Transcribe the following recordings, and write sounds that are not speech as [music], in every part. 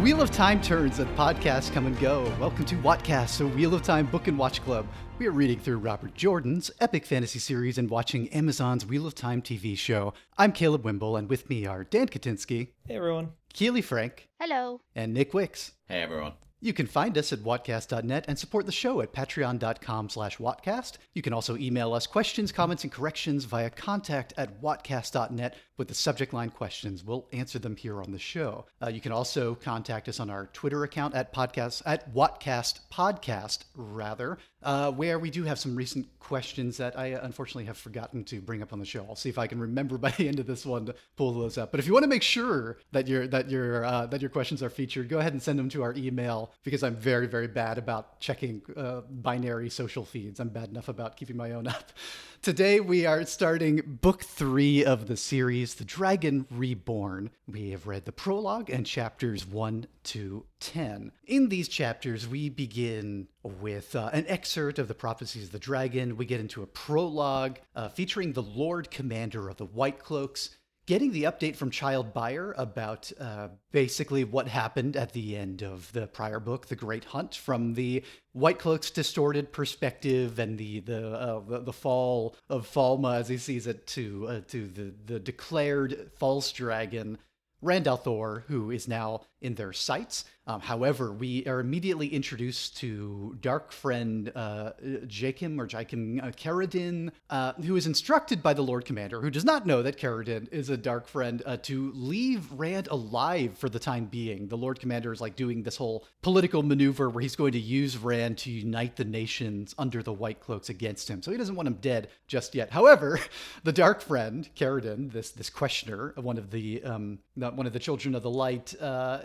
wheel of time turns and podcasts come and go. Welcome to Whatcast, a Wheel of Time book and watch club. We are reading through Robert Jordan's epic fantasy series and watching Amazon's Wheel of Time TV show. I'm Caleb Wimble, and with me are Dan Katinsky, Hey everyone. Keely Frank, Hello. and Nick Wicks. Hey everyone. You can find us at Whatcast.net and support the show at patreon.com slash Whatcast. You can also email us questions, comments, and corrections via contact at Whatcast.net with the subject line questions. We'll answer them here on the show. Uh, you can also contact us on our Twitter account at podcast at Whatcast Podcast, rather, uh, where we do have some recent questions that I unfortunately have forgotten to bring up on the show. I'll see if I can remember [laughs] by the end of this one to pull those up. But if you want to make sure that your that your uh, that your questions are featured, go ahead and send them to our email because I'm very very bad about checking uh, binary social feeds. I'm bad enough about keeping my own up. [laughs] Today we are starting book three of the series, The Dragon Reborn. We have read the prologue and chapters one to 10. In these chapters, we begin with uh, an excerpt of the Prophecies of the Dragon. We get into a prologue uh, featuring the Lord Commander of the White Cloaks getting the update from Child Byar about uh, basically what happened at the end of the prior book, The Great Hunt, from the White Cloak's distorted perspective and the the uh, the, the fall of Falme as he sees it to uh, to the the declared false dragon. Rand al'Thor, who is now in their sights. Um, however, we are immediately introduced to dark friend uh, Jaichim or Jaichim uh, uh, who is instructed by the Lord Commander, who does not know that Carridin is a dark friend, uh, to leave Rand alive for the time being. The Lord Commander is like doing this whole political maneuver where he's going to use Rand to unite the nations under the White Cloaks against him. So he doesn't want him dead just yet. However, [laughs] the dark friend Carridin, this this questioner, one of the um, one of the children of the light, uh,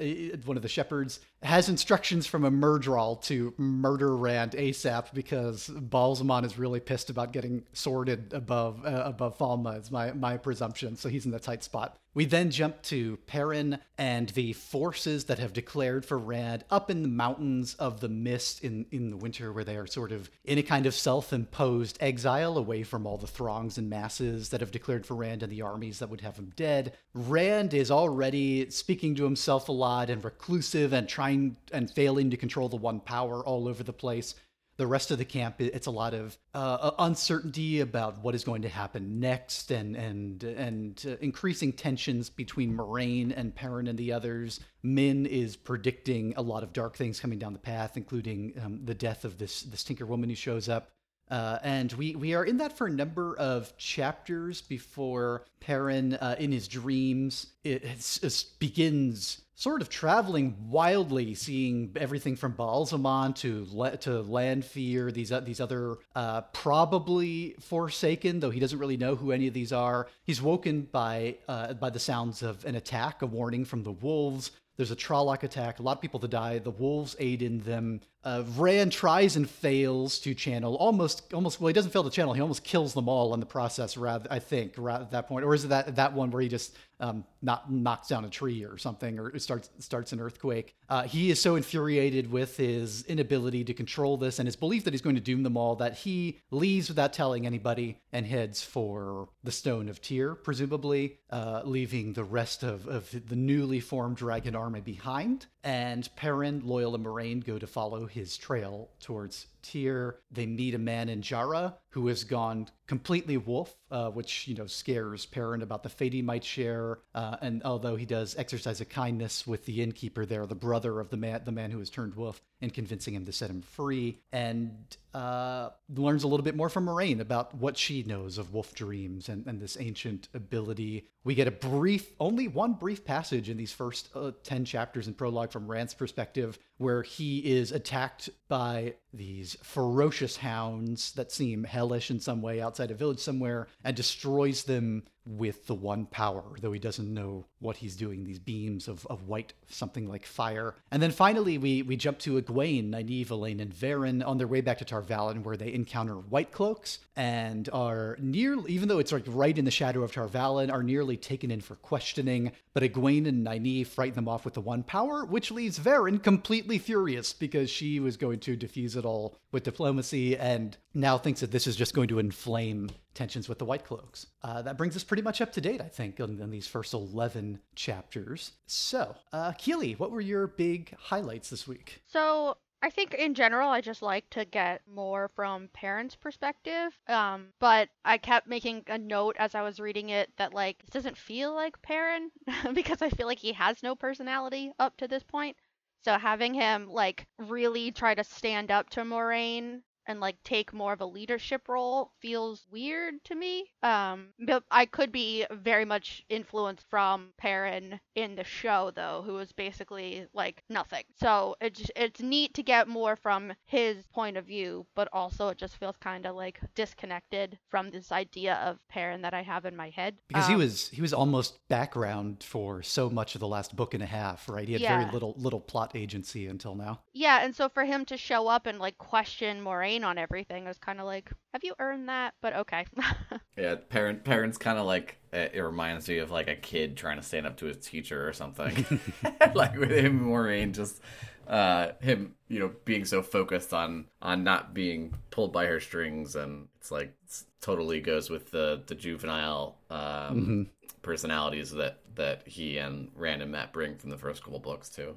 one of the shepherds, has instructions from a Myrddraal to murder Rand ASAP because Ba'alzamon is really pissed about getting sorted above uh, above Falme. It's my my presumption. So he's in the tight spot. We then jump to Perrin and the forces that have declared for Rand up in the mountains of the mist in, in the winter, where they are sort of in a kind of self imposed exile away from all the throngs and masses that have declared for Rand and the armies that would have him dead. Rand is already speaking to himself a lot and reclusive and trying and failing to control the one power all over the place the rest of the camp it's a lot of uh, uncertainty about what is going to happen next and and and uh, increasing tensions between Moiraine and Perrin and the others. Min is predicting a lot of dark things coming down the path including um, the death of this this tinker woman who shows up. Uh, and we, we are in that for a number of chapters before Perrin, uh, in his dreams, it, it, it begins sort of traveling wildly, seeing everything from Ba'alzamon to Le- to Lanfear, these uh, these other uh, probably Forsaken, though he doesn't really know who any of these are. He's woken by uh, by the sounds of an attack, a warning from the wolves. There's a Trolloc attack, a lot of people to die. The wolves aid in them. Uh, Rand tries and fails to channel almost, almost. Well, he doesn't fail to channel. He almost kills them all in the process. Rather, I think, right at that point, or is it that that one where he just um, not knocks down a tree or something, or starts starts an earthquake? Uh, he is so infuriated with his inability to control this and his belief that he's going to doom them all that he leaves without telling anybody and heads for the Stone of Tyr, presumably, uh, leaving the rest of, of the newly formed dragon army behind. And Perrin, Loial, and Moiraine go to follow his trail towards Tyr. They meet a man in Jarra who has gone completely wolf, uh, which you know scares Perrin about the fate he might share. Uh, and although he does exercise a kindness with the innkeeper there, the brother of the man, the man who has turned wolf, in convincing him to set him free, and uh, learns a little bit more from Moiraine about what she knows of wolf dreams and, and this ancient ability. We get a brief, only one brief passage in these first uh, 10 chapters in prologue from Rand's perspective, where he is attacked by these ferocious hounds that seem hellish in some way outside a village somewhere and destroys them with the one power, though he doesn't know what he's doing, these beams of, of white, something like fire. And then finally, we, we jump to Egwene, Nynaeve, Elayne, and Verin on their way back to Tar Valon, where they encounter white cloaks and are near, even though it's like right in the shadow of Tar Valon, are nearly taken in for questioning. But Egwene and Nynaeve frighten them off with the one power, which leaves Verin completely furious because she was going to defuse it all with diplomacy and now thinks that this is just going to inflame tensions with the White Cloaks. Uh, that brings us pretty much up to date, I think, in, in these first 11 chapters. So, uh, Keely, what were your big highlights this week? So I think in general, I just like to get more from Perrin's perspective. Um, but I kept making a note as I was reading it that like this doesn't feel like Perrin [laughs] because I feel like he has no personality up to this point. So having him like really try to stand up to Moiraine and like take more of a leadership role feels weird to me. Um, but I could be very much influenced from Perrin in the show though, who was basically like nothing. So it's it's neat to get more from his point of view, but also it just feels kind of like disconnected from this idea of Perrin that I have in my head. Because um, he was he was almost background for so much of the last book and a half, right? He had yeah. very little little plot agency until now. Yeah, and so for him to show up and like question Moiraine on everything. I was kind of like, have you earned that? But okay. [laughs] yeah, Perrin Perrin's kind of like it reminds me of like a kid trying to stand up to his teacher or something. [laughs] [laughs] like with him, Moiraine just uh him you know being so focused on on not being pulled by her strings and it's like it's totally goes with the the juvenile um mm-hmm. personalities that that he and rand and mat bring from the first couple books too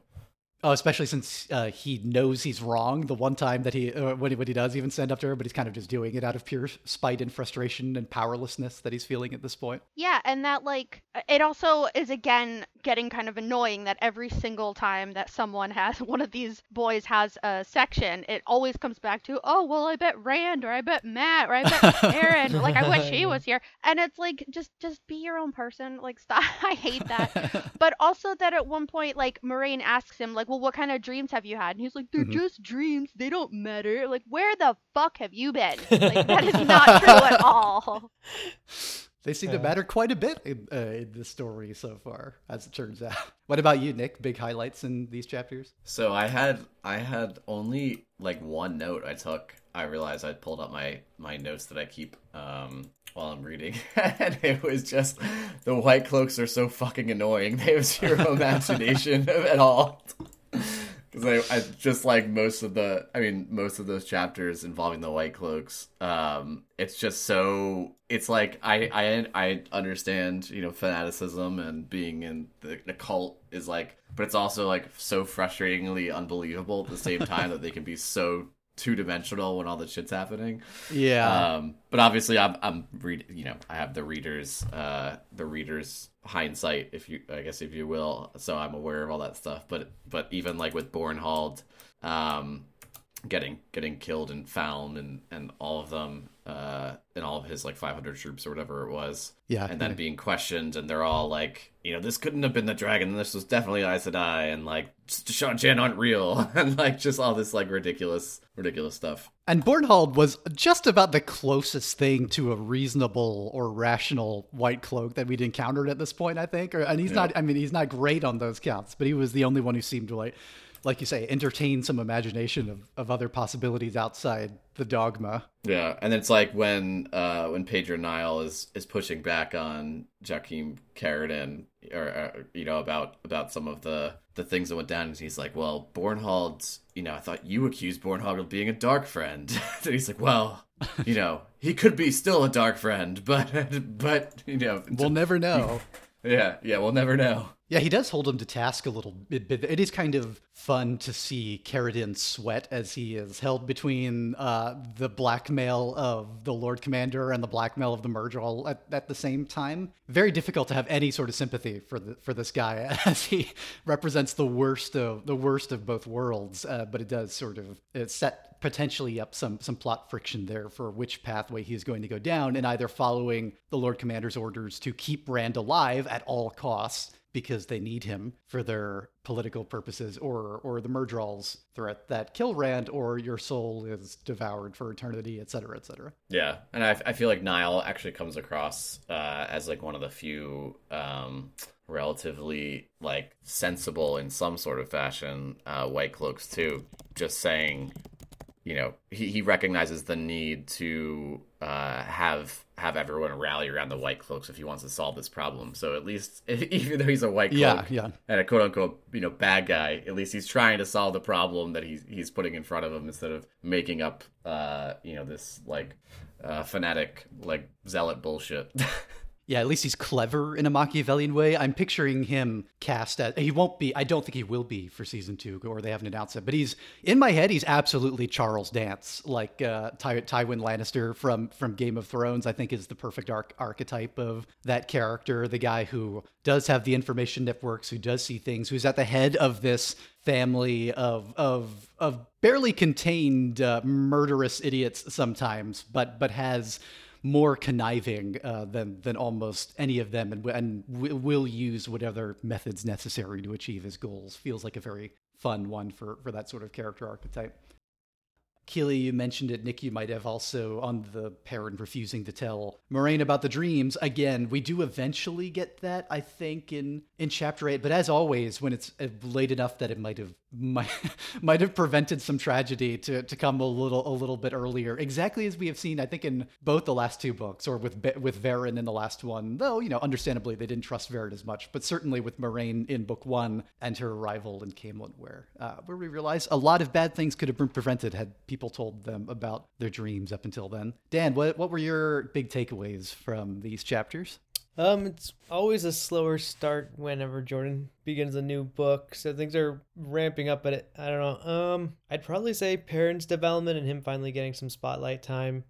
Oh, especially since uh, he knows he's wrong. The one time that he, uh, when he, when he does even stand up to her, but he's kind of just doing it out of pure spite and frustration and powerlessness that he's feeling at this point. Yeah, and that like it also is again getting kind of annoying that every single time that someone has [laughs] one of these boys has a section, it always comes back to, oh well, I bet Rand or I bet Mat or I bet Aaron. like I wish he was here, [laughs] and it's like just just be your own person. Like stop. [laughs] I hate that. but also that at one point, like Moiraine asks him like well, what kind of dreams have you had? And he's like, they're mm-hmm. just dreams. They don't matter. Like, where the fuck have you been? [laughs] Like, that is not true at all. [laughs] They seem to matter quite a bit in, uh, in the story so far, as it turns out. [laughs] What about you, Nick? Big highlights in these chapters? So I had I had only like one note I took. I realized I'd pulled up my my notes that I keep um, while I'm reading, and it was just the white cloaks are so fucking annoying. They have zero imagination at all because I, I just like most of the i mean most of those chapters involving the white cloaks um it's just so it's like i i i understand you know fanaticism and being in the, the cult is like but it's also like so frustratingly unbelievable at the same time that they can be so two dimensional when all the shit's happening. Yeah. Um, but obviously, I'm I'm read you know I have the readers uh the readers hindsight if you I guess if you will, so I'm aware of all that stuff. But but even like with Bornhald, um, getting getting killed and found and and all of them uh and all of his like 500 troops or whatever it was. Yeah. And then yeah. being questioned and they're all like you know this couldn't have been the dragon. This was definitely Aes Sedai and like Seanchan aren't real. [laughs] And like just all this like ridiculous ridiculous stuff. And Bornhald was just about the closest thing to a reasonable or rational white cloak that we'd encountered at this point I think. Or and he's yeah. not I mean he's not great on those counts but he was the only one who seemed to like like you say, entertain some imagination of, of other possibilities outside the dogma. Yeah, and it's like when uh, when Pedron Niall is is pushing back on Jaichim Carridin, or uh, you know about about some of the the things that went down, and he's like, "Well, Bornhald, you know, I thought you accused Bornhald of being a dark friend." [laughs] and he's like, "Well." you know, he could be still a dark friend, [laughs] but but you know, we'll never know. [laughs] Yeah, yeah, we'll never know. Yeah, he does hold him to task a little bit. It is kind of fun to see Carridin sweat as he is held between uh, the blackmail of the Lord Commander and the blackmail of the Myrddraal at, at the same time. Very difficult to have any sort of sympathy for the, for this guy [laughs] as he represents the worst of the worst of both worlds. Uh, but it does sort of set potentially up some some plot friction there for which pathway he is going to go down, and either following the Lord Commander's orders to keep Rand alive at all costs because they need him for their political purposes, or or the Myrddraal's threat that kill Rand, or your soul is devoured for eternity, etc., etc. Yeah, and I, I feel like Niall actually comes across uh, as like one of the few um, relatively like sensible in some sort of fashion uh, white cloaks too, just saying you know he, he recognizes the need to uh, have have everyone rally around the white cloaks if he wants to solve this problem. So at least [laughs] even though he's a white cloak Yeah, yeah. and a quote unquote you know bad guy, at least he's trying to solve the problem that he's he's putting in front of him instead of making up uh, you know this like uh, fanatic like zealot bullshit. [laughs] Yeah, at least he's clever in a Machiavellian way. I'm picturing him cast at. He won't be. I don't think he will be for season two, or they haven't announced it. But he's in my head. He's absolutely Charles Dance, like uh, Ty, Tywin Lannister from from Game of Thrones. I think is the perfect arch- archetype of that character. The guy who does have the information networks, who does see things, who's at the head of this family of of of barely contained uh, murderous idiots sometimes, but but has more conniving uh, than than almost any of them, and and will use whatever methods necessary to achieve his goals. Feels like a very fun one for for that sort of character archetype. Keely, you mentioned it. Nick, you might have also on the Perrin refusing to tell Moiraine about the dreams. Again, we do eventually get that, I think, in in chapter eight. But as always, when it's uh, late enough that it might have might, [laughs] might have prevented some tragedy to, to come a little a little bit earlier. Exactly as we have seen, I think, in both the last two books, or with with Verin in the last one. Though you know, understandably, they didn't trust Verin as much. But certainly with Moiraine in book one and her arrival in Caemlyn, where uh, where we realize a lot of bad things could have been prevented had people told them about their dreams up until then. Dan, what what were your big takeaways from these chapters? Um, it's always a slower start whenever Jordan begins a new book, so things are ramping up. But it, I don't know. Um, I'd probably say Perrin's development and him finally getting some spotlight time.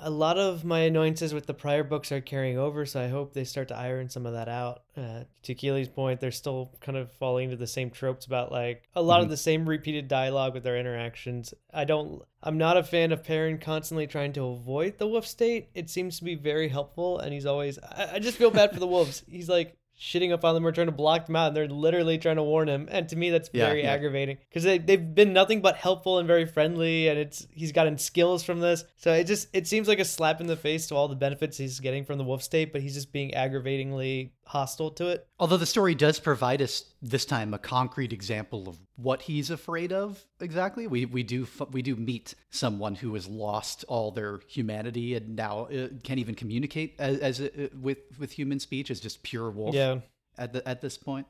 A lot of my annoyances with the prior books are carrying over, so I hope they start to iron some of that out. Uh, to Keely's point, they're still kind of falling into the same tropes about like a lot of the same repeated dialogue with their interactions. I don't. I'm not a fan of Perrin constantly trying to avoid the wolf state. It seems to be very helpful, and he's always. I, I just feel bad for the wolves. He's like shitting up on them or trying to block them out and they're literally trying to warn him. And to me that's Yeah, very yeah. aggravating. Because they, they've been nothing but helpful and very friendly and it's he's gotten skills from this. So it just it seems like a slap in the face to all the benefits he's getting from the wolf state but he's just being aggravatingly hostile to it. Although the story does provide us this time a concrete example of what he's afraid of exactly, we we do we do meet someone who has lost all their humanity and now uh, can't even communicate as, as uh, with with human speech as just pure wolf. yeah At the, at this point,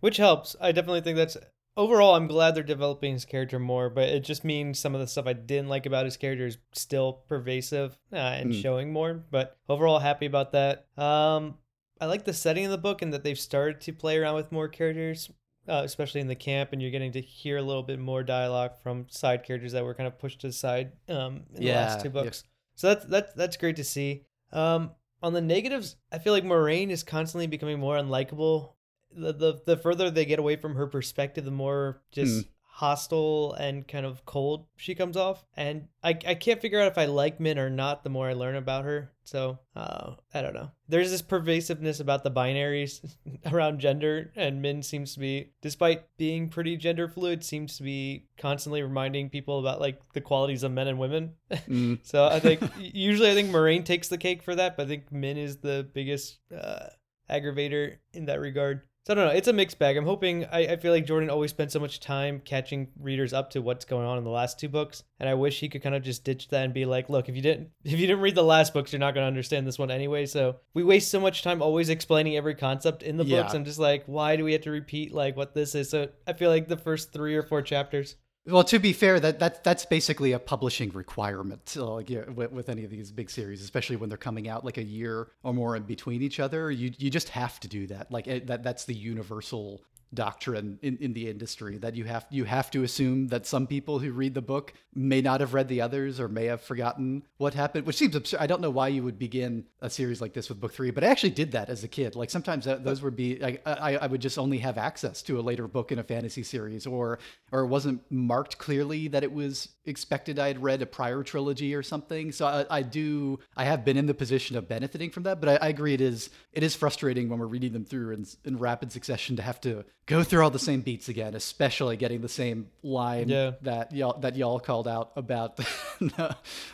which helps i definitely think that's overall i'm glad they're developing his character more but it just means some of the stuff i didn't like about his character is still pervasive uh, and Mm. showing more but overall happy about that um i like the setting of the book and that they've started to play around with more characters uh, especially in the camp and you're getting to hear a little bit more dialogue from side characters that were kind of pushed to the side um in the last two yeah. books. So that's that's that's great to see. Um on the negatives i feel like moiraine is constantly becoming more unlikable. The, the the further they get away from her perspective, the more just hostile and kind of cold she comes off. And I, I can't figure out if I like Min or not the more I learn about her. So uh, I don't know. There's this pervasiveness about the binaries [laughs] around gender, and Min seems to be, despite being pretty gender fluid, seems to be constantly reminding people about like the qualities of men and women. Mm. [laughs] So I think [laughs] usually I think Moiraine takes the cake for that, but I think Min is the biggest uh, aggravator in that regard. So I don't know. It's a mixed bag. I'm hoping. I, I feel like Jordan always spent so much time catching readers up to what's going on in the last two books, and I wish he could kind of just ditch that and be like, "Look, if you didn't, [laughs] if you didn't read the last books, you're not going to understand this one anyway." So we waste so much time always explaining every concept in the Yeah. books. I'm just like, why do we have to repeat like what this is? So I feel like the first three or four chapters Well, to be fair, that, that that's basically a publishing requirement, uh, yeah, with, with any of these big series, especially when they're coming out like a year or more in between each other. You you just have to do that. Like it, that that's the universal doctrine in, in the industry that you have you have to assume that some people who read the book may not have read the others or may have forgotten what happened which seems absurd. I don't know why you would begin a series like this with book three but i actually did that as a kid. Like sometimes that, those would be like I, I would just only have access to a later book in a fantasy series or or it wasn't marked clearly that it was expected i had read a prior trilogy or something. So i, I do i have been in the position of benefiting from that but I, I agree it is it is frustrating when we're reading them through in, in rapid succession to have to go through all the same beats again especially getting the same line Yeah. that y'all that y'all called out about [laughs]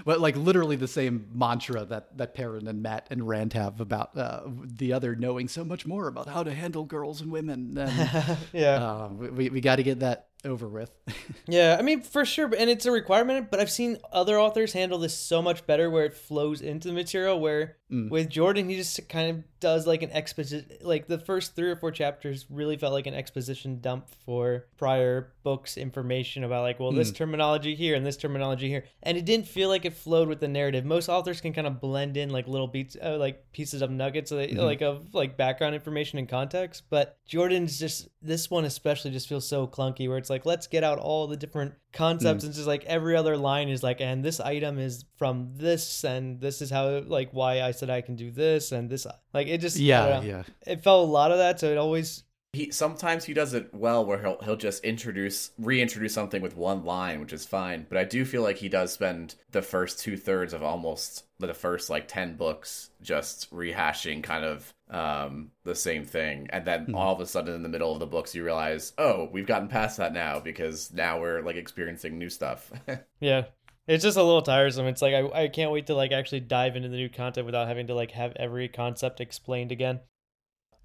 but like literally the same mantra that that Perrin and Mat and Rand have about uh, the other knowing so much more about how to handle girls and women and [laughs] yeah. uh, we, we got to get that over with. [laughs] Yeah, I mean for sure, and it's a requirement. But I've seen other authors handle this so much better, where it flows into the material. Where Mm. with Jordan, he just kind of does like an exposition. Like the first three or four chapters really felt like an exposition dump for prior books information about like, well, this terminology here and this terminology here, and it didn't feel like it flowed with the narrative. Most authors can kind of blend in like little beats, uh, like pieces of nuggets, uh, like of like background information and context. But Jordan's just this one especially just feels so clunky, where it's like, let's get out all the different concepts hmm. and just like every other line is like and this item is from this and this is how like why i said i can do this and this like it just yeah, yeah. it felt a lot of that so it always He sometimes he does it well where he'll he'll just introduce reintroduce something with one line, which is fine. But I do feel like he does spend the first two thirds of almost the first like ten books just rehashing kind of um the same thing. And then all of a sudden in the middle of the books you realize oh we've gotten past that now because now we're like experiencing new stuff. [laughs] Yeah. It's just a little tiresome. It's like I, I can't wait to like actually dive into the new content without having to like have every concept explained again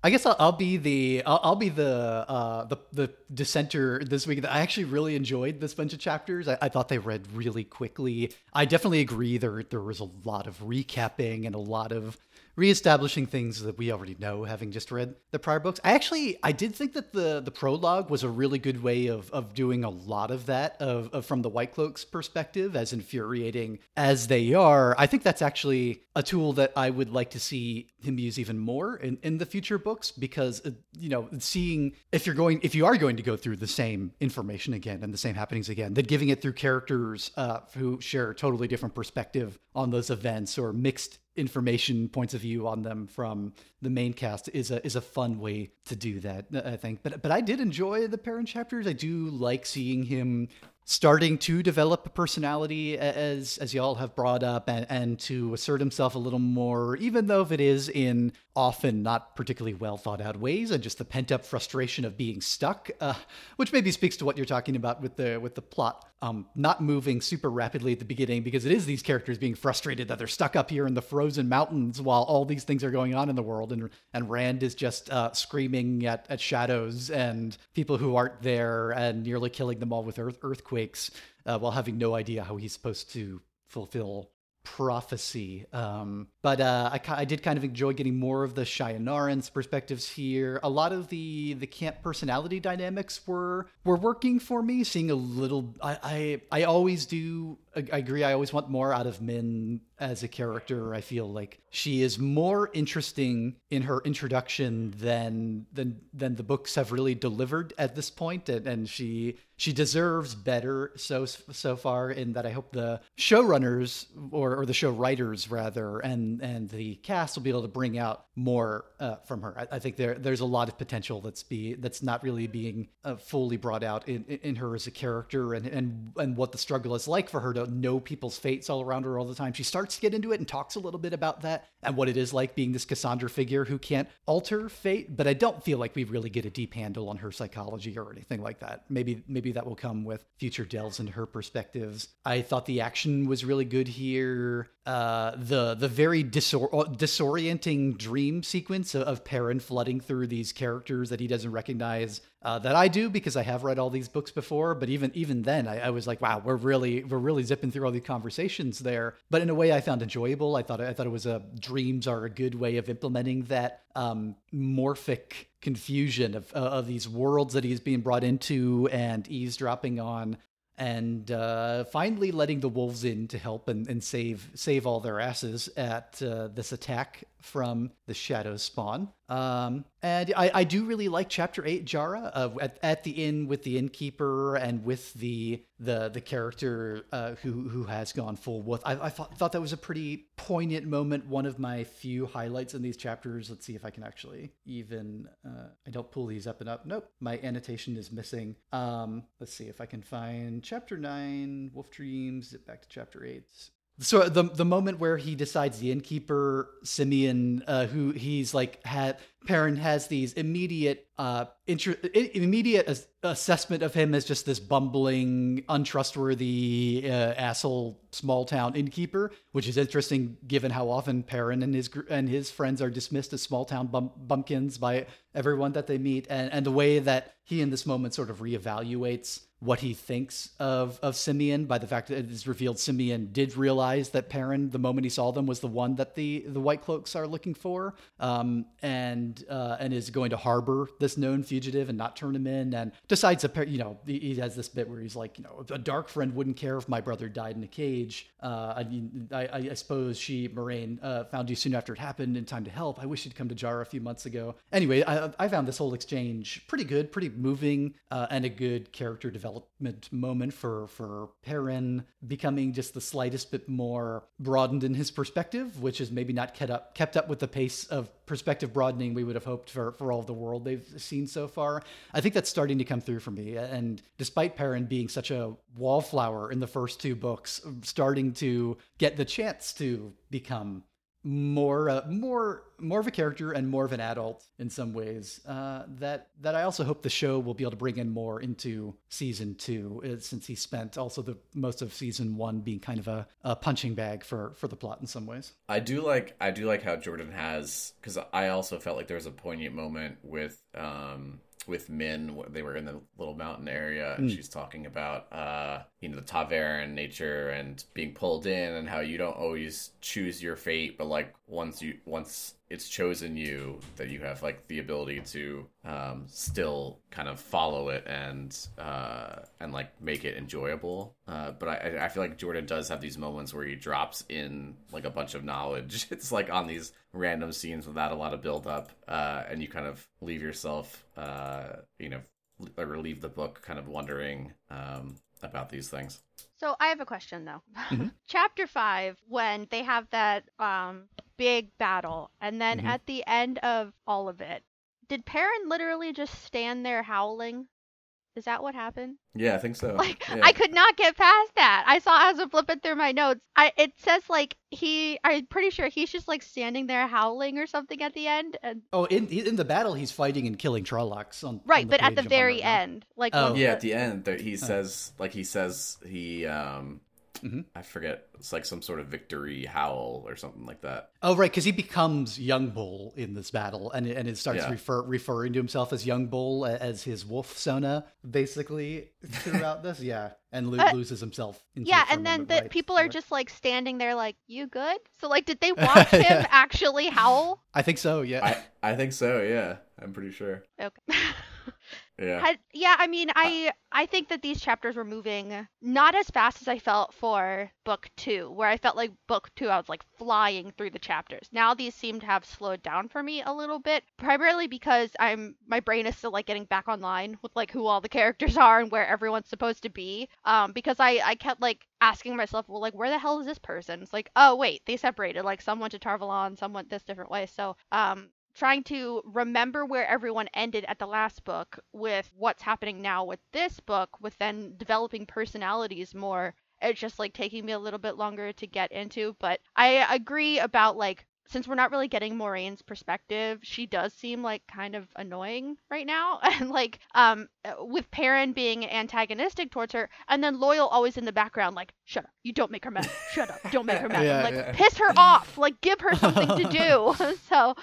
I guess I'll, I'll be the I'll, I'll be the uh, the the dissenter this week. I actually really enjoyed this bunch of chapters. I, I thought they read really quickly. I definitely agree there there was a lot of recapping and a lot of reestablishing things that we already know, having just read the prior books. I actually I did think that the the prologue was a really good way of of doing a lot of that of, of from the White Cloaks perspective, as infuriating as they are. I think that's actually a tool that I would like to see him use even more in, in the future books because uh, you know seeing if you're going if you are going to go through the same information again and the same happenings again then giving it through characters uh, who share a totally different perspective on those events or mixed information points of view on them from the main cast is a is a fun way to do that I think. But but I did enjoy the Perrin chapters. I do like seeing him starting to develop a personality as as y'all have brought up and, and to assert himself a little more even though if it is in often not particularly well thought out ways and just the pent up frustration of being stuck uh, which maybe speaks to what you're talking about with the with the plot um, not moving super rapidly at the beginning because it is these characters being frustrated that they're stuck up here in the frozen mountains while all these things are going on in the world. And and Rand is just uh, screaming at, at shadows and people who aren't there and nearly killing them all with earth earthquakes uh, while having no idea how he's supposed to fulfill prophecy. Um, but uh, I, I did kind of enjoy getting more of the Shienarans perspectives here. A lot of the the camp personality dynamics were were working for me. Seeing a little, I I, I always do. I agree. I always want more out of Min as a character. I feel like she is more interesting in her introduction than than than the books have really delivered at this point, and, and she she deserves better so so far. In that, I hope the showrunners or, or the show writers rather, and and the cast will be able to bring out more uh, from her. I, I think there there's a lot of potential that's be that's not really being uh, fully brought out in, in in her as a character, and and and what the struggle is like for her to know people's fates all around her all the time. She starts to get into it and talks a little bit about that and what it is like being this Cassandra figure who can't alter fate. But I don't feel like we really get a deep handle on her psychology or anything like that. Maybe maybe that will come with future delves into her perspectives. I thought the action was really good here. Uh, the the very disor- disorienting dream sequence of, of Perrin flooding through these characters that he doesn't recognize uh, that I do because I have read all these books before. But even even then, I, I was like, wow, we're really we're really zipping through all these conversations there. But in a way, I found enjoyable. I thought I thought it was a dreams are a good way of implementing that um, morphic confusion of uh, of these worlds that he's being brought into and eavesdropping on and uh, finally letting the wolves in to help and, and save save all their asses at uh, this attack from the shadow spawn. Um, and I, I do really like chapter eight, Jarra, uh, at, at the inn with the innkeeper and with the the the character uh, who who has gone full wolf. I, I thought, thought that was a pretty poignant moment. One of my few highlights in these chapters. Let's see if I can actually even. Uh, I don't pull these up and up. Nope, my annotation is missing. Um, let's see if I can find chapter nine, Wolf Dreams. Zip back to chapter eight. So the the moment where he decides the innkeeper Simeon, uh, who he's like had Perrin has these immediate uh, inter- immediate as- assessment of him as just this bumbling, untrustworthy uh, asshole small town innkeeper, which is interesting given how often Perrin and his gr- and his friends are dismissed as small town bum- bumpkins by everyone that they meet, and and the way that he in this moment sort of reevaluates what he thinks of of Simeon by the fact that it is revealed Simeon did realize that Perrin, the moment he saw them, was the one that the the White Cloaks are looking for, um, and uh, and is going to harbor this known fugitive and not turn him in, and decides to you know he he has this bit where he's like you know a dark friend wouldn't care if my brother died in a cage. Uh, I I, I suppose she Moiraine uh, found you soon after it happened in time to help. I wish you'd come to Jar a few months ago. Anyway, I, I found this whole exchange pretty good, pretty moving, uh, and a good character development moment for for Perrin becoming just the slightest bit more broadened in his perspective, which is maybe not kept up kept up with the pace of perspective broadening we would have hoped for for all of the world they've seen so far. I think that's starting to come through for me. And despite Perrin being such a wallflower in the first two books, starting to get the chance to become more uh, more more of a character and more of an adult in some ways uh, that that I also hope the show will be able to bring in more into season two uh, since he spent also the most of season one being kind of a, a punching bag for for the plot in some ways. I do like I do like how Jordan has because I also felt like there was a poignant moment with um with Min they were in the little mountain area and she's talking about uh you know the ta'veren nature and being pulled in and how you don't always choose your fate but like once you once it's chosen you that you have like the ability to um still kind of follow it and uh and like make it enjoyable. Uh but I I feel like Jordan does have these moments where he drops in like a bunch of knowledge. [laughs] It's like on these random scenes without a lot of build up uh and you kind of leave yourself uh you know or leave the book kind of wondering um about these things So I have a question though. [laughs] Chapter five, when they have that um big battle, and then Mhm. at the end of all of it, did Perrin literally just stand there howling? Is that what happened? yeah I think so [laughs] Like yeah. I could not get past that. I saw as I'm flipping through my notes. I it says like he. I'm pretty sure he's just like standing there howling or something at the end. And oh in in the battle he's fighting and killing Trollocs on right, on but at the very end, like Oh. yeah the- at the end there, he says like he says he um Mhm. I forget it's like some sort of victory howl or something like that Oh right, because he becomes Young Bull in this battle, and and it starts Yeah. refer, referring to himself as Young Bull as his wolf sona, basically throughout this. [laughs] Yeah, and lo- Uh, loses himself. Into Yeah, it for a and then the right, people are just like standing there, like, "You good?" So like, did they [laughs] watch him Yeah. actually howl? I think so. Yeah. I I think so yeah I'm pretty sure Okay. [laughs] yeah yeah, I mean, I I think that these chapters were moving not as fast as I felt for book two, where I felt like book two I was like flying through the chapters. Now these seem to have slowed down for me a little bit, primarily because I'm my brain is still like getting back online with like who all the characters are and where everyone's supposed to be. Um, because I I kept like asking myself, well, like where the hell is this person? It's like, oh wait, they separated. Like some went to Tar Valon, some went this different way. So um, trying to remember where everyone ended at the last book with what's happening now with this book with then developing personalities more it's just like taking me a little bit longer to get into but i agree about like since we're not really getting Moiraine's perspective, she does seem like kind of annoying right now. [laughs] And like um with Perrin being antagonistic towards her and then Loyal always in the background like shut up. You don't make her mad. Shut up. Don't make her mad. [laughs] Yeah, like yeah. piss her off. Like give her something to do. [laughs] so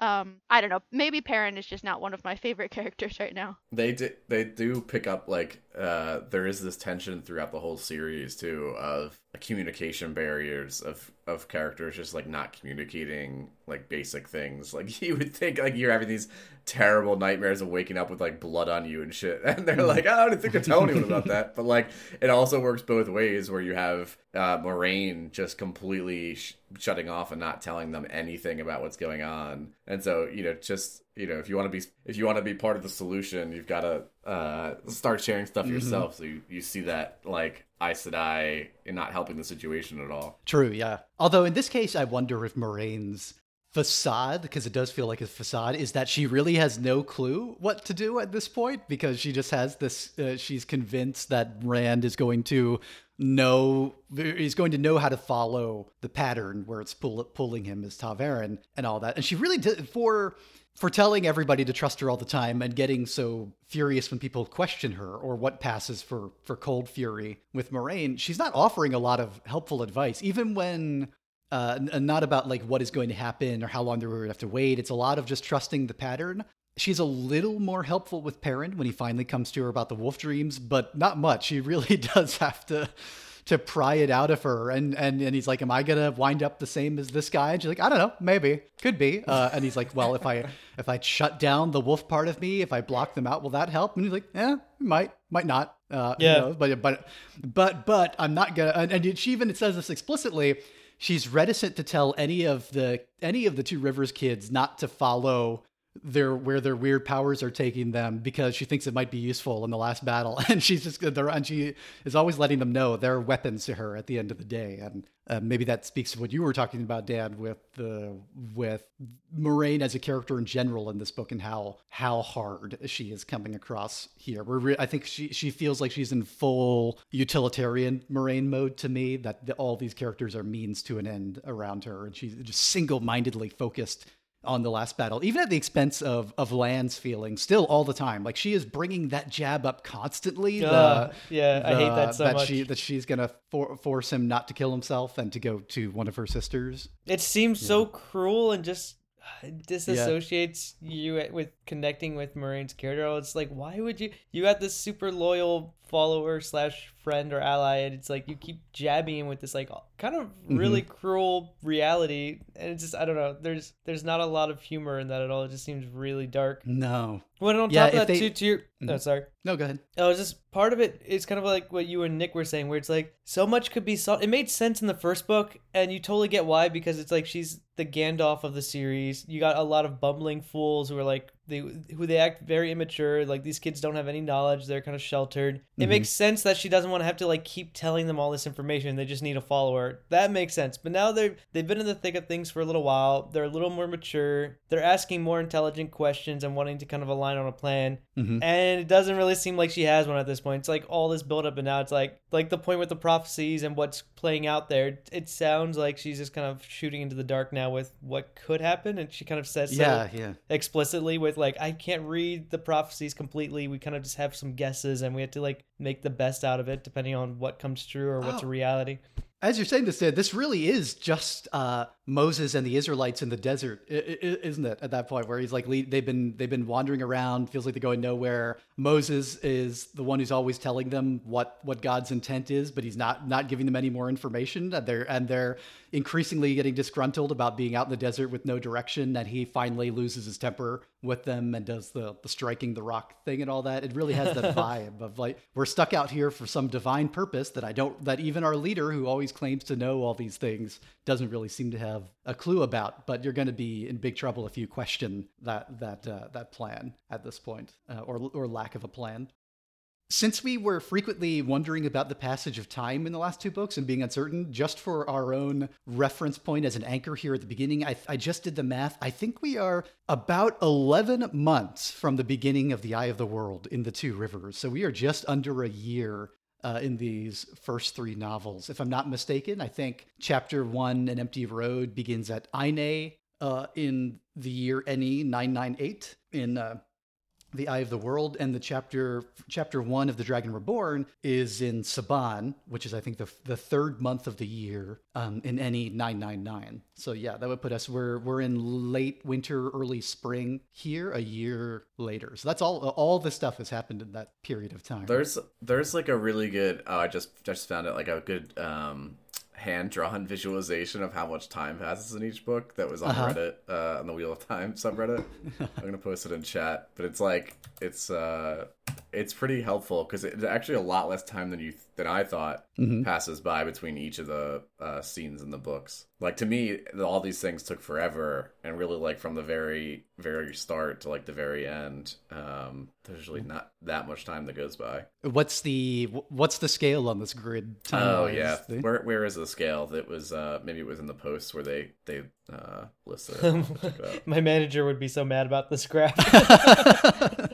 um I don't know. Maybe Perrin is just not one of my favorite [laughs] characters right now. They do, they do pick up like uh, there is this tension throughout the whole series too of communication barriers of of characters just like not communicating like basic things. Like [laughs] you would think like you're having these terrible nightmares of waking up with like blood on you and shit, [laughs] and they're like, I don't think to tell anyone about that. But like it also works both ways, where you have uh, Moiraine just completely sh- shutting off and not telling them anything about what's going on, and so you know just you know if you want to be if you want to be part of the solution you've got to uh start sharing stuff yourself. So you, you see that like Aes Sedai in not helping the situation at all. True, yeah. Although in this case, I wonder if Moiraine's facade because it does feel like a facade is that she really has no clue what to do at this point because she just has this uh, she's convinced that rand is going to know he's going to know how to follow the pattern where it's pull, pulling him as ta'veren and all that. And she really did for for telling everybody to trust her all the time and getting so furious when people question her or what passes for for cold fury with Moiraine, she's not offering a lot of helpful advice, even when uh, not about like what is going to happen or how long they're going to have to wait. It's a lot of just trusting the pattern. She's a little more helpful with Perrin when he finally comes to her about the wolf dreams, but not much. She [laughs] really does have to to pry it out of her. And and and he's like, "Am I gonna wind up the same as this guy?" And she's like, "I don't know, maybe, could be." Uh, and he's like, "Well, if I [laughs] if I shut down the wolf part of me, if I block them out, will that help?" And he's like, "Yeah, might, might not." Uh, Yeah. You know, but but but but I'm not gonna. And, and she even says this explicitly. She's reticent to tell any of the any of the two rivers kids not to follow their where their weird powers are taking them because she thinks it might be useful in the last battle. [laughs] And she's just they're, and she is always letting them know they're weapons to her at the end of the day. And uh, maybe that speaks to what you were talking about dan with the with Moiraine as a character in general in this book and how how hard she is coming across here. We're re- i think she she feels like she's in full utilitarian Moiraine mode to me that the, all these characters are means to an end around her. And she's just single-mindedly focused on the last battle, even at the expense of of Lan's feeling, still all the time. Like she is bringing that jab up constantly. the- Ugh, yeah, I hate that so much. She, that she's gonna for, force him not to kill himself and to go to one of her sisters. It seems so cruel and just uh, disassociates you with connecting with Moiraine's character. It's like, why would you? You got this super loyal follower slash friend or ally, and it's like you keep jabbing him with this like kind of mm-hmm. really cruel reality, and it's just I don't know. There's there's not a lot of humor in that at all. It just seems really dark. No, When on Yeah, top of that, they- too, to your no, sorry. no, go ahead. Oh, it's just part of it. It's kind of like what you and Nick were saying, where it's like so much could be solved. It made sense in the first book, and you totally get why because it's like she's the Gandalf of the series. You got a lot of bumbling fools who are like they who they act very immature. Like these kids don't have any knowledge. They're kind of sheltered. It Mhm. makes sense that she doesn't want to have to like keep telling them all this information. They just need a follower. That makes sense. But now they're they've been in the thick of things for a little while. They're a little more mature. They're asking more intelligent questions and wanting to kind of align on a plan Mhm. and it doesn't really seem like she has one at this point. It's like all this build up, and now it's like like the point with the prophecies and what's playing out there. It sounds like she's just kind of shooting into the dark now with what could happen, and she kind of says so Yeah, yeah. explicitly with like I can't read the prophecies completely. We kind of just have some guesses, and we have to like make the best out of it depending on what comes true or what's a Oh. reality. As you're saying this, this really is just uh, Moses and the Israelites in the desert, isn't it? At that point, where he's like, they've been they've been wandering around, feels like they're going nowhere. Moses is the one who's always telling them what what God's intent is, but he's not not giving them any more information. And they're and they're increasingly getting disgruntled about being out in the desert with no direction. And he finally loses his temper with them and does the the striking the rock thing and all that. It really has that [laughs] vibe of like we're stuck out here for some divine purpose that I don't that even our leader who always claims to know all these things doesn't really seem to have a clue about. But you're going to be in big trouble if you question that that uh, that plan at this point uh, or or lack of a plan. Since we were frequently wondering about the passage of time in the last two books and being uncertain, just for our own reference point as an anchor here at the beginning, I, I just did the math. I think we are about 11 months from the beginning of The Eye of the World in the Two Rivers. So we are just under a year uh, in these first three novels. If I'm not mistaken, I think chapter one, An Empty Road, begins at Aine uh, in the year NE 998 in. Uh, the Eye of the World, and the chapter chapter one of the Dragon Reborn is in Saban, which is I think the the third month of the year um, in any nine nine nine. So yeah, that would put us we're we're in late winter, early spring here, a year later. So that's all all the stuff has happened in that period of time. There's there's like a really good. Oh, I just just found it like a good um hand drawn [laughs] visualization of how much time passes in each book that was on Uh-huh. Reddit uh, on the Wheel of Time subreddit. [laughs] I'm gonna post it in chat, but it's like it's uh it's pretty helpful because it's actually a lot less time than you than I thought Mhm. passes by between each of the uh, scenes in the books. Like to me, all these things took forever, and really like from the very very start to like the very end, um, there's really not that much time that goes by. What's the what's the scale on this grid? Oh yeah, The- where where is the scale? That was uh maybe it was in the posts where they they uh listed. it. I'll check it [laughs] out. My manager would be so mad about this graph. [laughs] [laughs]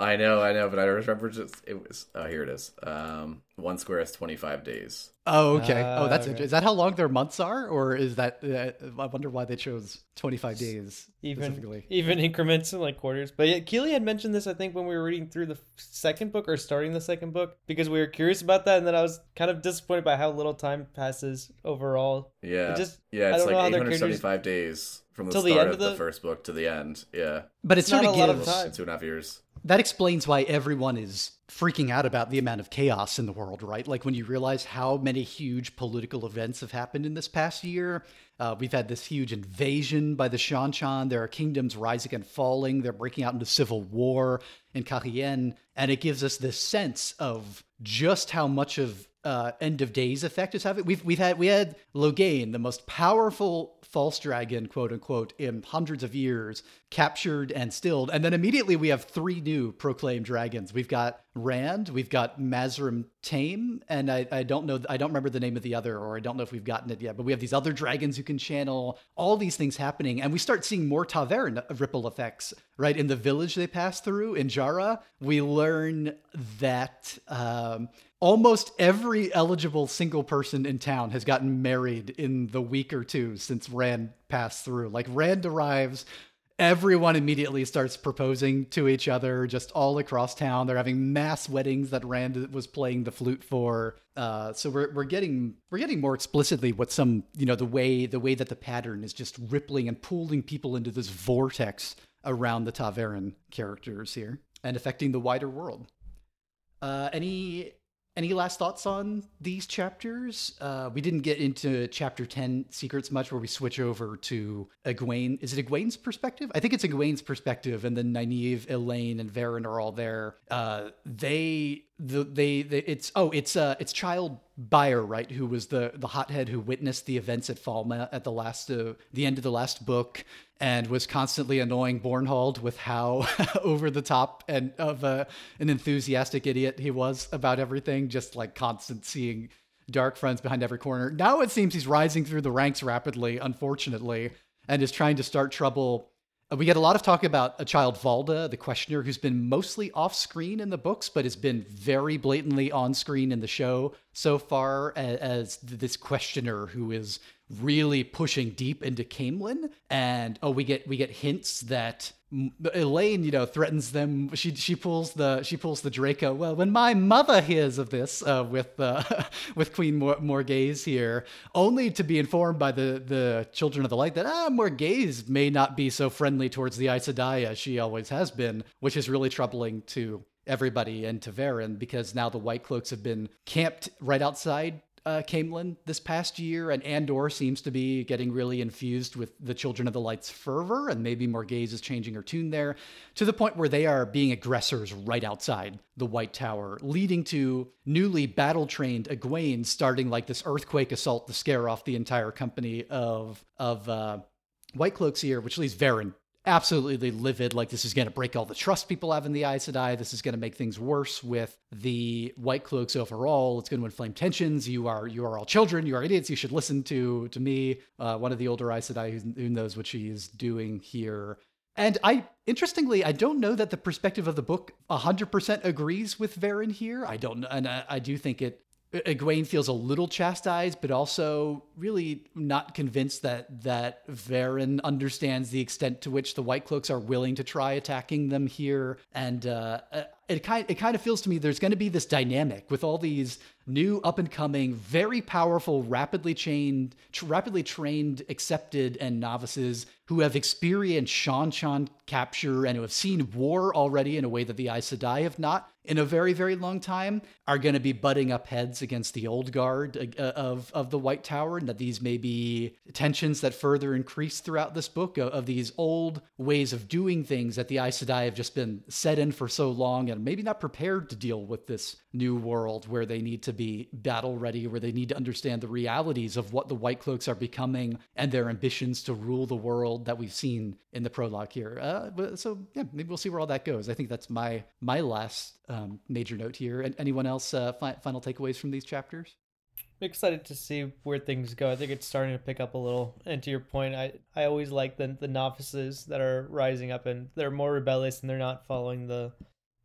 I know, I know, but I remember just it was. Oh, here it is. Um, one square is twenty five days. Oh, okay. Ah, oh, that's okay. interesting. Is that how long their months are, or is that? Uh, I wonder why they chose twenty-five days even specifically. even increments and like quarters. But yeah, Keely had mentioned this I think when we were reading through the second book or starting the second book because we were curious about that, and then I was kind of disappointed by how little time passes overall. Yeah, It just- yeah, I it's don't know how like eight their hundred characters- seventy five days from the Till the start end of of the... the- first book to the end. Yeah, But it It's sort not of a lot of gives time. two and a half years. That explains why everyone is freaking out about the amount of chaos in the world, right? Like when you realize how many huge political events have happened in this past year. Uh, we've had this huge invasion by the Seanchan. There are kingdoms rising and falling. They're breaking out into civil war in Cairhien. And it gives us this sense of just how much of uh, end of days effect is having. We've we've had we had Logain, the most powerful false dragon, quote unquote, in hundreds of years, captured and stilled, and then immediately we have three new proclaimed dragons. We've got Rand, we've got Mazrim Taim, and I, I don't know I don't remember the name of the other, or I don't know if we've gotten it yet. But we have these other dragons who can channel all these things happening, and we start seeing more ta'veren ripple effects. Right in the village they pass through in Jarra, we learn that. Um, almost every eligible single person in town has gotten married in the week or two since Rand passed through. Like Rand arrives, everyone immediately starts proposing to each other just all across town. They're having mass weddings that Rand was playing the flute for. Uh, so we're, we're getting we're getting more explicitly what some you know the way the way that the pattern is just rippling and pulling people into this vortex around the ta'veren characters here and affecting the wider world. Uh, any any last thoughts on these chapters? Uh, we didn't get into chapter 10 secrets much where we switch over to Egwene. Is it Egwene's perspective? I think it's Egwene's perspective, and then Nynaeve, Elayne, and Verin are all there. Uh, they, the, they, they, it's, oh, it's, uh, it's Child Byar, right? Who was the, the hothead who witnessed the events at Falme at the last, uh, the end of the last book and was constantly annoying Bornhald with how [laughs] over the top and of uh, an enthusiastic idiot he was about everything, just like constant seeing dark friends behind every corner. Now it seems he's rising through the ranks rapidly, unfortunately, and is trying to start trouble. Uh, We get a lot of talk about a child Valda, the questioner, who's been mostly off screen in the books, but has been very blatantly on screen in the show so far as, as this questioner who is really pushing deep into Caemlyn. And oh, we get we get hints that Elayne, you know, threatens them. She she pulls the she pulls the Draco. Well, when my mother hears of this uh, with uh, [laughs] with Queen Mor- Morgase here, only to be informed by the the Children of the Light that ah Morgase may not be so friendly towards the Aes Sedai as she always has been, which is really troubling to everybody and to Verin because now the White Cloaks have been camped right outside uh, Caemlyn this past year, and Andor seems to be getting really infused with the Children of the Light's fervor, and maybe Morgase is changing her tune there to the point where they are being aggressors right outside the White Tower, leading to newly battle trained Egwene starting like this earthquake assault to scare off the entire company of of uh, White Cloaks here, which leaves Verin absolutely livid. Like this is going to break all the trust people have in the Aes Sedai. This is going to make things worse with the White Cloaks overall. It's going to inflame tensions. You are you are all children. You are idiots. You should listen to to me, uh, one of the older Aes Sedai who, who knows what she is doing here. And I, interestingly, I don't know that the perspective of the book 100% agrees with Verin here. I don't. And I, I do think it, Egwene feels a little chastised, but also really not convinced that that Verin understands the extent to which the White Cloaks are willing to try attacking them here. And uh, it kind it kind of feels to me there's going to be this dynamic with all these new up and coming, very powerful, rapidly trained, tr- rapidly trained, accepted, and novices who have experienced Shan capture and who have seen war already in a way that the Aes Sedai have not in a very, very long time are going to be butting up heads against the old guard uh, of, of the White Tower, and that these may be tensions that further increase throughout this book of, of these old ways of doing things that the Aes Sedai have just been set in for so long and maybe not prepared to deal with this new world where they need to be battle ready, where they need to understand the realities of what the White Cloaks are becoming and their ambitions to rule the world that we've seen in the prologue here. Uh, so yeah, maybe we'll see where all that goes. I think that's my my last um, major note here. And anyone else uh, fi- final takeaways from these chapters? excited to see where things go. I think it's starting to pick up a little. And to your point, I, I always like the the novices that are rising up and they're more rebellious and they're not following the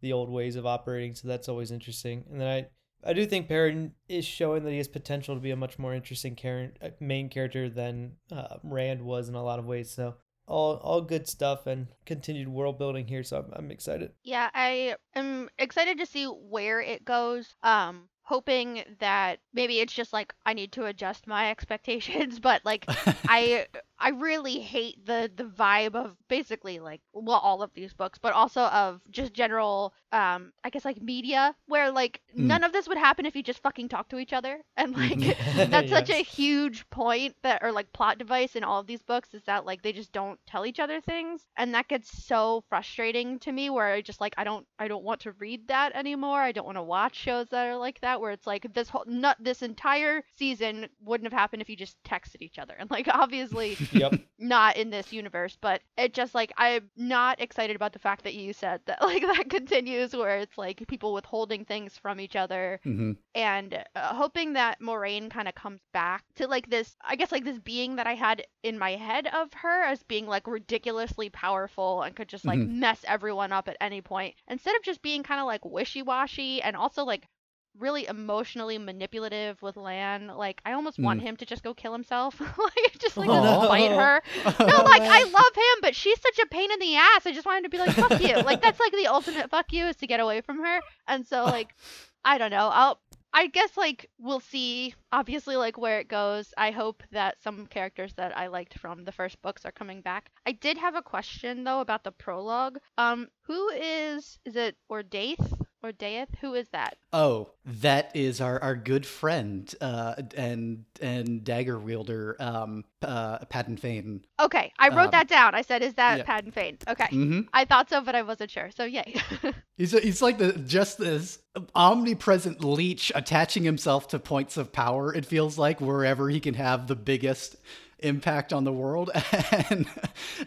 the old ways of operating. So that's always interesting. And then I I do think Perrin is showing that he has potential to be a much more interesting uh, main character than uh, Rand was in a lot of ways. So all all good stuff and continued world building here. So I'm, I'm excited. Yeah, I am excited to see where it goes. Um, hoping that maybe it's just like I need to adjust my [laughs] expectations, but like [laughs] I I really hate the the vibe of basically like well all of these books, but also of just general um I guess like media where like mm. none of this would happen if you just fucking talk to each other. [laughs] And like that's yes. such a huge point that or like plot device in all of these books is that like they just don't tell each other things and that gets so frustrating to me where I just like I don't I don't want to read that anymore. I don't want to watch shows that are like that where it's like this whole not this entire season wouldn't have happened if you just texted each other. And like [laughs] obviously [laughs] yep. not in this universe, but it just like I'm not excited about the fact that you said that [laughs] like that continues where it's like people withholding things from each other mm-hmm. and uh, hoping that Moiraine kind of comes back to like this I guess like this being that I had in my head of her as being like ridiculously powerful and could just like mm-hmm. mess everyone up at any point instead of just being kind of like wishy-washy and also like really emotionally manipulative with Lan. Like I almost mm. want him to just go kill himself. [laughs] like just like [laughs] oh, fight her. [laughs] No, like I love him, but she's such a pain in the ass. I just want him to be like, fuck you. Like that's like the ultimate fuck you is to get away from her. And so like I don't know. I'll I guess like we'll see obviously like where it goes. I hope that some characters that I liked from the first books are coming back. I did have a question though about the prologue. Um who is is it Ordeith? Or Death? Who is that? Oh, that is our, our good friend uh, and and dagger wielder, um, uh, Fain. Okay, I wrote um, that down. I said, "Is that yeah. Padan Fain?" Okay, mm-hmm. I thought so, but I wasn't sure. So yay. [laughs] he's he's like the just this omnipresent leech attaching himself to points of power. It feels like wherever he can have the biggest impact on the world. [laughs] And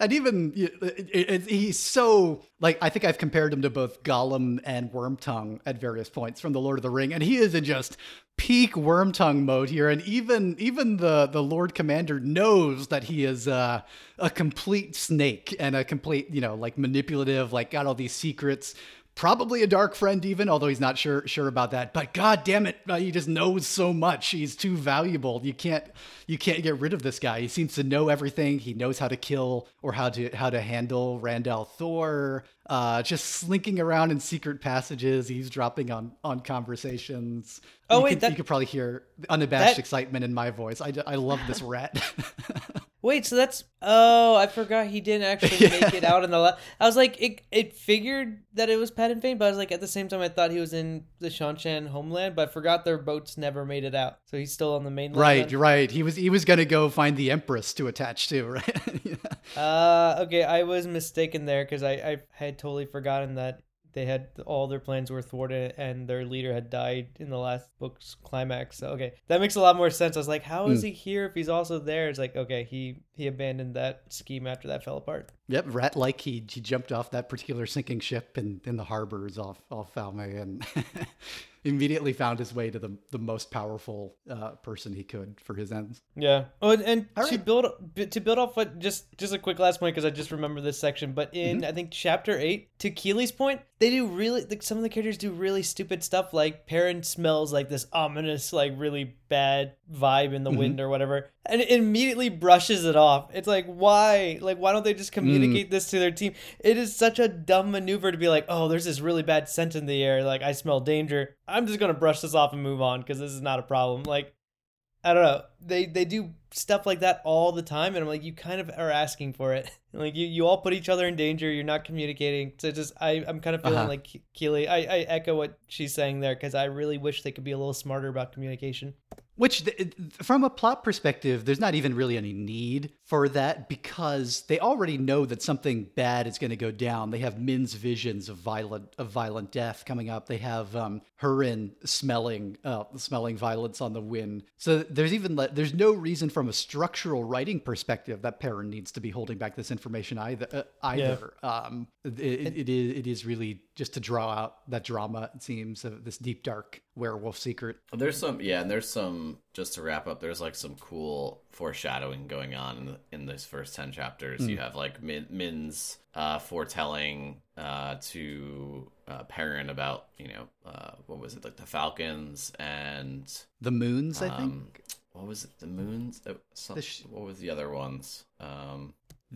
and even it, it, he's so like I think I've compared him to both Gollum and Wormtongue at various points from the Lord of the Ring and he is in just peak Wormtongue mode here and even even the the Lord Commander knows that he is uh, a complete snake and a complete you know like manipulative like got all these secrets probably a dark friend even although he's not sure sure about that. But god damn it uh, he just knows so much. He's too valuable. You can't you can't get rid of this guy. He seems to know everything. He knows how to kill or how to how to handle Rand thor uh, just slinking around in secret passages eavesdropping on on conversations oh you wait could, that, you could probably hear unabashed that... excitement in my voice i, I love this [laughs] rat [laughs] Wait, so that's oh, I forgot he didn't actually yeah. [laughs] make it out in the. La- I was like, it it figured that it was Padan Fain, but I was like, at the same time, I thought he was in the Seanchan homeland, but I forgot their boats never made it out, so he's still on the mainland. Right, you're right. He was he was gonna go find the Empress to attach to, right? yeah. Uh, okay, I was mistaken there because I I had totally forgotten that they had all their plans were thwarted and their leader had died in the last book's climax. So okay, that makes a lot more sense. I was like, how is mm. he here if he's also there? It's like okay, he he abandoned that scheme after that fell apart. Yep, rat like he he jumped off that particular sinking ship in in the harbors off off Falme and. [laughs] immediately found his way to the the most powerful uh, person he could for his ends. Yeah. Oh, and, and to right. build to build off what just just a quick last point because I just remember this section. But in mm-hmm. I think chapter eight, to Keeley's point, they do really like some of the characters do really stupid stuff. Like Perrin smells like this ominous, like really bad vibe in the mm-hmm. wind or whatever, and it immediately brushes it off. It's like why? Like why don't they just communicate mm. this to their team? It is such a dumb maneuver to be like, oh, there's this really bad scent in the air. Like I smell danger. I'm just gonna brush this off and move on because this is not a problem. Like I don't know. They they do stuff like that all the time, and I'm like, you kind of are asking for it. [laughs] like you, you all put each other in danger. You're not communicating. So just I I'm kind of feeling Uh-huh. like Keely. I I echo what she's saying there because I really wish they could be a little smarter about communication. Which, th- from a plot perspective, there's not even really any need for that because they already know that something bad is going to go down. They have Min's visions of violent of violent death coming up. They have um, Hurin smelling uh, smelling violence on the wind. So there's even le- there's no reason from a structural writing perspective that Perrin needs to be holding back this information either. Uh, either um, it, it, it is it is really just to draw out that drama. It seems of this deep dark werewolf secret. There's some, yeah, and there's some. Just to wrap up, there's like some cool foreshadowing going on in, the, in this first ten chapters. You have like Min, Min's uh, foretelling uh, to uh, Perrin about, you know, uh, what was it like the Falcons and The moons, I um, think. what was it? The moons. Uh, some, The sh- what was the other ones? Um,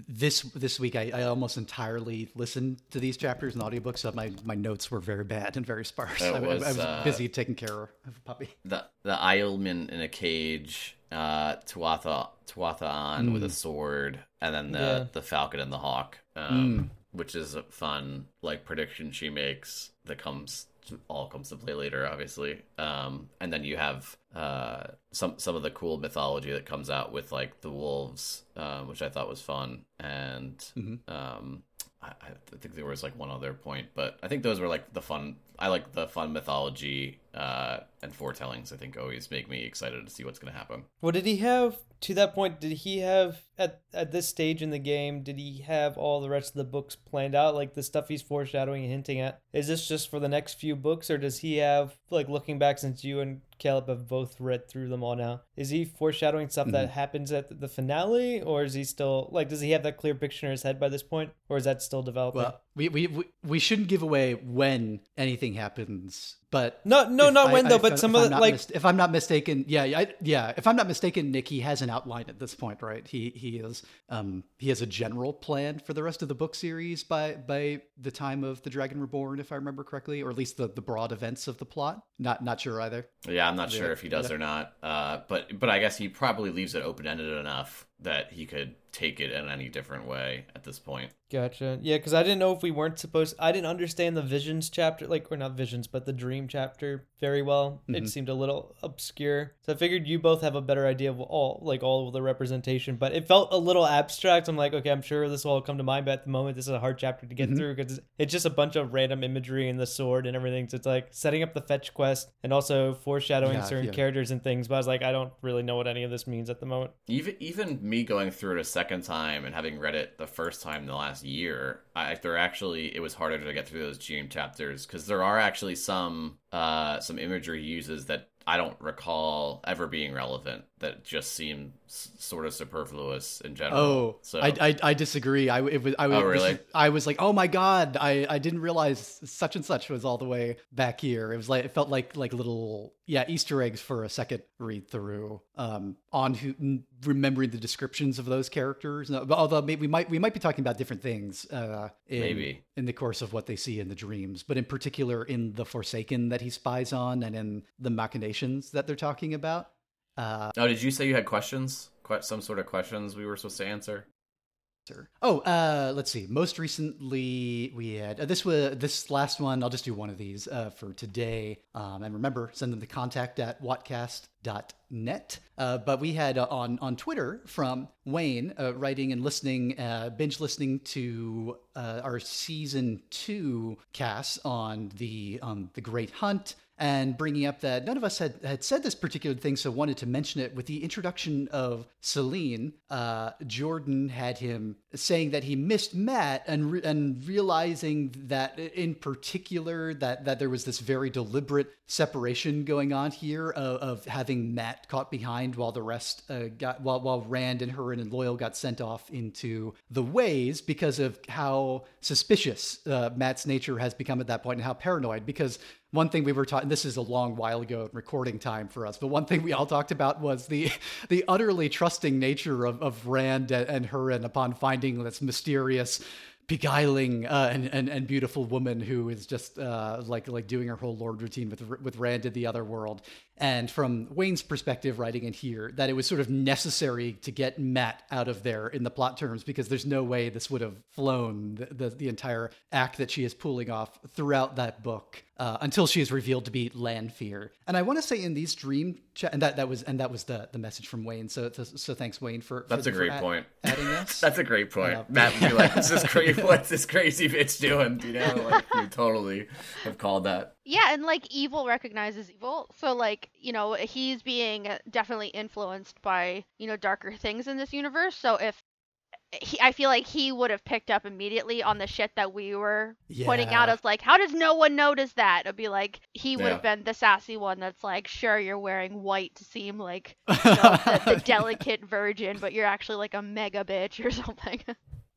this this week I, I almost entirely listened to these chapters in audiobooks so my, my notes were very bad and very sparse. It I, I- was, was uh, busy taking care of a puppy. The the Aielman in a cage, uh, Tuatha Tuatha with a sword, and then the Yeah. the Falcon and the Hawk, um, which is a fun like prediction she makes that comes all comes to play later, obviously. Um, and then you have uh some some of the cool mythology that comes out with like the wolves, um, which I thought was fun, and um. I, I think there was like one other point, but I think those were like the fun. I like the fun mythology uh, and foretellings. I think always make me excited to see what's going to happen. Well, did he have to that point? Did he have at at this stage in the game? Did he have all the rest of the books planned out, like the stuff he's foreshadowing and hinting at? Is this just for the next few books, or does he have like looking back since you and Caleb have both read through them all now? Is he foreshadowing stuff that mm-hmm. happens at the finale, or is he still like? Does he have that clear picture in his head by this point, or is that still developing? well we, we we shouldn't give away when anything happens but no, no, not I- when though. But some of I'm the like mis- if I'm not mistaken, yeah, I, yeah. If I'm not mistaken, Nick, he has an outline at this point, right? He he is um he has a general plan for the rest of the book series by by the time of the Dragon Reborn, if I remember correctly, or at least the the broad events of the plot. Not not sure either. Yeah, I'm not sure if he does yeah. or not. Uh, but but I guess he probably leaves it open ended enough that he could take it in any different way at this point. Gotcha. Yeah, because I didn't know if we weren't supposed. I didn't understand the visions chapter, like or not visions, but the dream chapter very well. It mm-hmm. seemed a little obscure, so I figured you both have a better idea of all, like all of the representation. But it felt a little abstract. I'm like, okay, I'm sure this will all come to mind, but at the moment, this is a hard chapter to get mm-hmm. through because it's just a bunch of random imagery and the sword and everything. So it's like setting up the fetch quest and also foreshadowing Yeah, certain yeah. characters and things. But I was like, I don't really know what any of this means at the moment. Even even me going through it a second time and having read it the first time in the last year, I there actually it was harder to get through those dream chapters because there are actually some uh some imagery uses that I don't recall ever being relevant that just seem s- sort of superfluous in general. Oh, so I, I, I disagree. I it was I, Oh, really? I was like, oh my god, I, I didn't realize such and such was all the way back here. It was like it felt like like little yeah Easter eggs for a second read through. Um, on who n- remembering the descriptions of those characters. No, but although maybe we might we might be talking about different things. Uh, in, Maybe. in the course of what they see in the dreams, but in particular in the Forsaken that he spies on, and in the machinations that they're talking about. Uh, Oh, did you say you had questions? Que- some sort of questions we were supposed to answer? Oh, uh, let's see. Most recently, we had uh, this was this last one. I'll just do one of these uh, for today. Um, and remember, send them to contact at wattcast.net. Uh, but we had uh, on on Twitter from Wayne uh, writing and listening, uh, binge listening to uh, our season two cast on the on the Great Hunt and bringing up that none of us had, had said this particular thing, so wanted to mention it. With the introduction of Selene, uh, Jordan had him saying that he missed Mat, and re- and realizing that in particular that that there was this very deliberate separation going on here of, of having Mat caught behind while the rest uh, got while while Rand and Hurin and Loial got sent off into the ways because of how suspicious uh, Mat's nature has become at that point and how paranoid because one thing we were talking this is a long while ago in recording time for us but one thing we all talked about was the the utterly trusting nature of, of rand and, Hurin upon finding this mysterious beguiling uh, and, and and beautiful woman who is just uh, like like doing her whole lord routine with with Rand in the other world. And from Wayne's perspective, writing it here, that it was sort of necessary to get Mat out of there in the plot terms because there's no way this would have flown the, the, the entire act that she is pulling off throughout that book uh, until she is revealed to be Lanfear. And I want to say in these dream chat, and that that was and that was the the message from Wayne. So so, so thanks Wayne for, for That's a for great add- point. Adding [laughs] this. That's a great point. Yeah. Mat would be like, "What's this crazy? [laughs] What's this crazy bitch doing?" You know, like you totally have called that. Yeah, and like evil recognizes evil. So like, you know, he's being definitely influenced by, you know, darker things in this universe. So if he, I feel like he would have picked up immediately on the shit that we were pointing out Yeah. as like, how does no one notice that? It'd be like he would Yeah. have been the sassy one that's like, sure, you're wearing white to seem like you know, the, the [laughs] delicate virgin, but you're actually like a mega bitch or [laughs] something.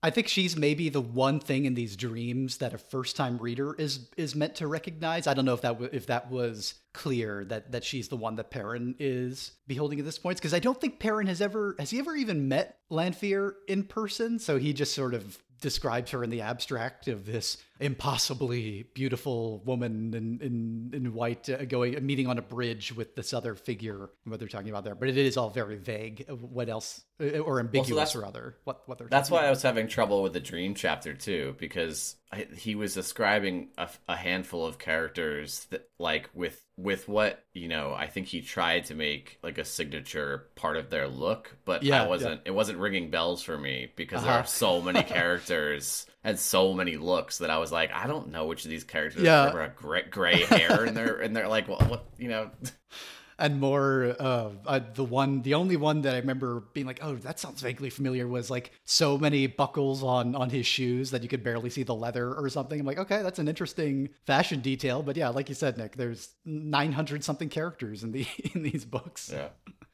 I think she's maybe the one thing in these dreams that a first-time reader is is meant to recognize. I don't know if that w- if that was clear that that she's the one that Perrin is beholding at this point because I don't think Perrin has ever has he ever even met Lanfear in person. So he just sort of describes her in the abstract of this impossibly beautiful woman in in, in white uh, going meeting on a bridge with this other figure. What they're talking about there, but it is all very vague. What else uh, or ambiguous that's- or other? What what they're That's why I was having trouble with the dream chapter too, because I, he was describing a, a handful of characters that, like, with with what you know. I think he tried to make like a signature part of their look, but Yeah, I wasn't. It wasn't ringing bells for me because there Uh-huh. are so many [laughs] characters and so many looks that I was like, I don't know which of these characters Yeah. have gray, gray hair, and they're and they're like, what, what, you know. [laughs] and more uh, uh the one the only one that i remember being like oh that sounds vaguely familiar was like so many buckles on on his shoes that you could barely see the leather or something i'm like okay that's an interesting fashion detail but yeah like you said nick there's 900 something characters in the [laughs] in these books Yeah.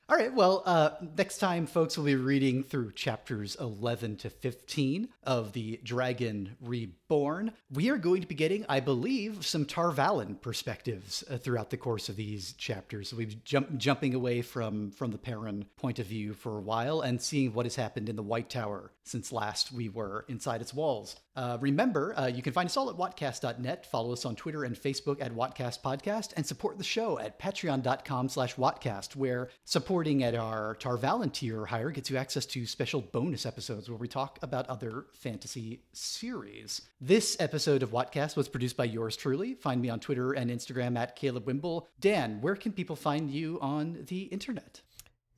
All right. Well, uh, next time, folks, will be reading through chapters 11 to 15 of The Dragon Reborn. We are going to be getting, I believe, some Tar Valon perspectives uh, throughout the course of these chapters. We've jump, jumping away from, from the Perrin point of view for a while and seeing what has happened in the White Tower since last we were inside its walls. Uh, remember, uh, you can find us all at watcast.net. Follow us on Twitter and Facebook at Watcast Podcast, and support the show at patreon.com slash watcast, where supporting at our Tar Valon tier or higher gets you access to special bonus episodes where we talk about other fantasy series. This episode of Watcast was produced by yours truly. Find me on Twitter and Instagram at Caleb Wimble. Dan, where can people find you on the internet?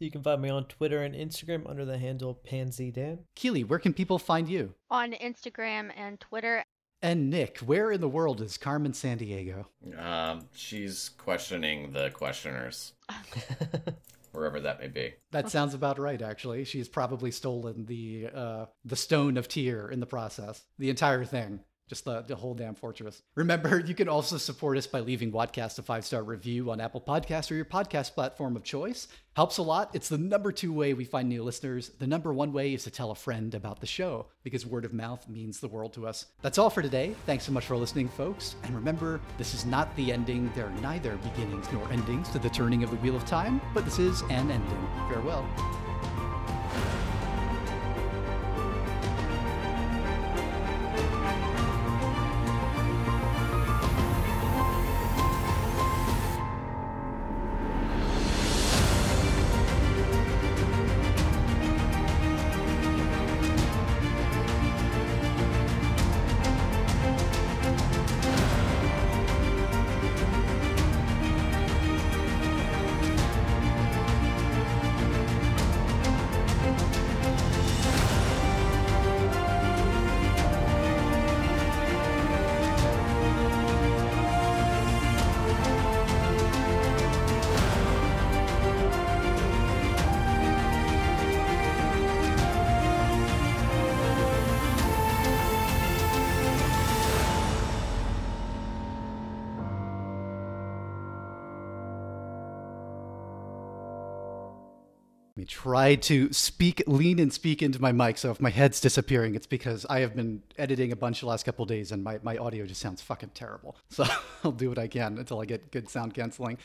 You can find me on Twitter and Instagram under the handle Pansy Dan. Keely, where can people find you? On Instagram and Twitter And Nick, where in the world is Carmen Sandiego? Um, she's questioning the questioners, [laughs] wherever that may be. That sounds about right, actually. She's probably stolen the uh, the stone of tear in the process. The entire thing. Just the, the whole damn fortress. Remember, you can also support us by leaving Wadcast a five star review on Apple Podcasts or your podcast platform of choice. Helps a lot. It's the number two way we find new listeners. The number one way is to tell a friend about the show because word of mouth means the world to us. That's all for today. Thanks so much for listening, folks. And remember, this is not the ending. There are neither beginnings nor endings to the turning of the Wheel of Time, but this is an ending. Farewell. Try to speak, lean and speak into my mic. So if my head's disappearing, it's because I have been editing a bunch the last couple days and my, my audio just sounds fucking terrible. So [laughs] I'll do what I can until I get good sound canceling.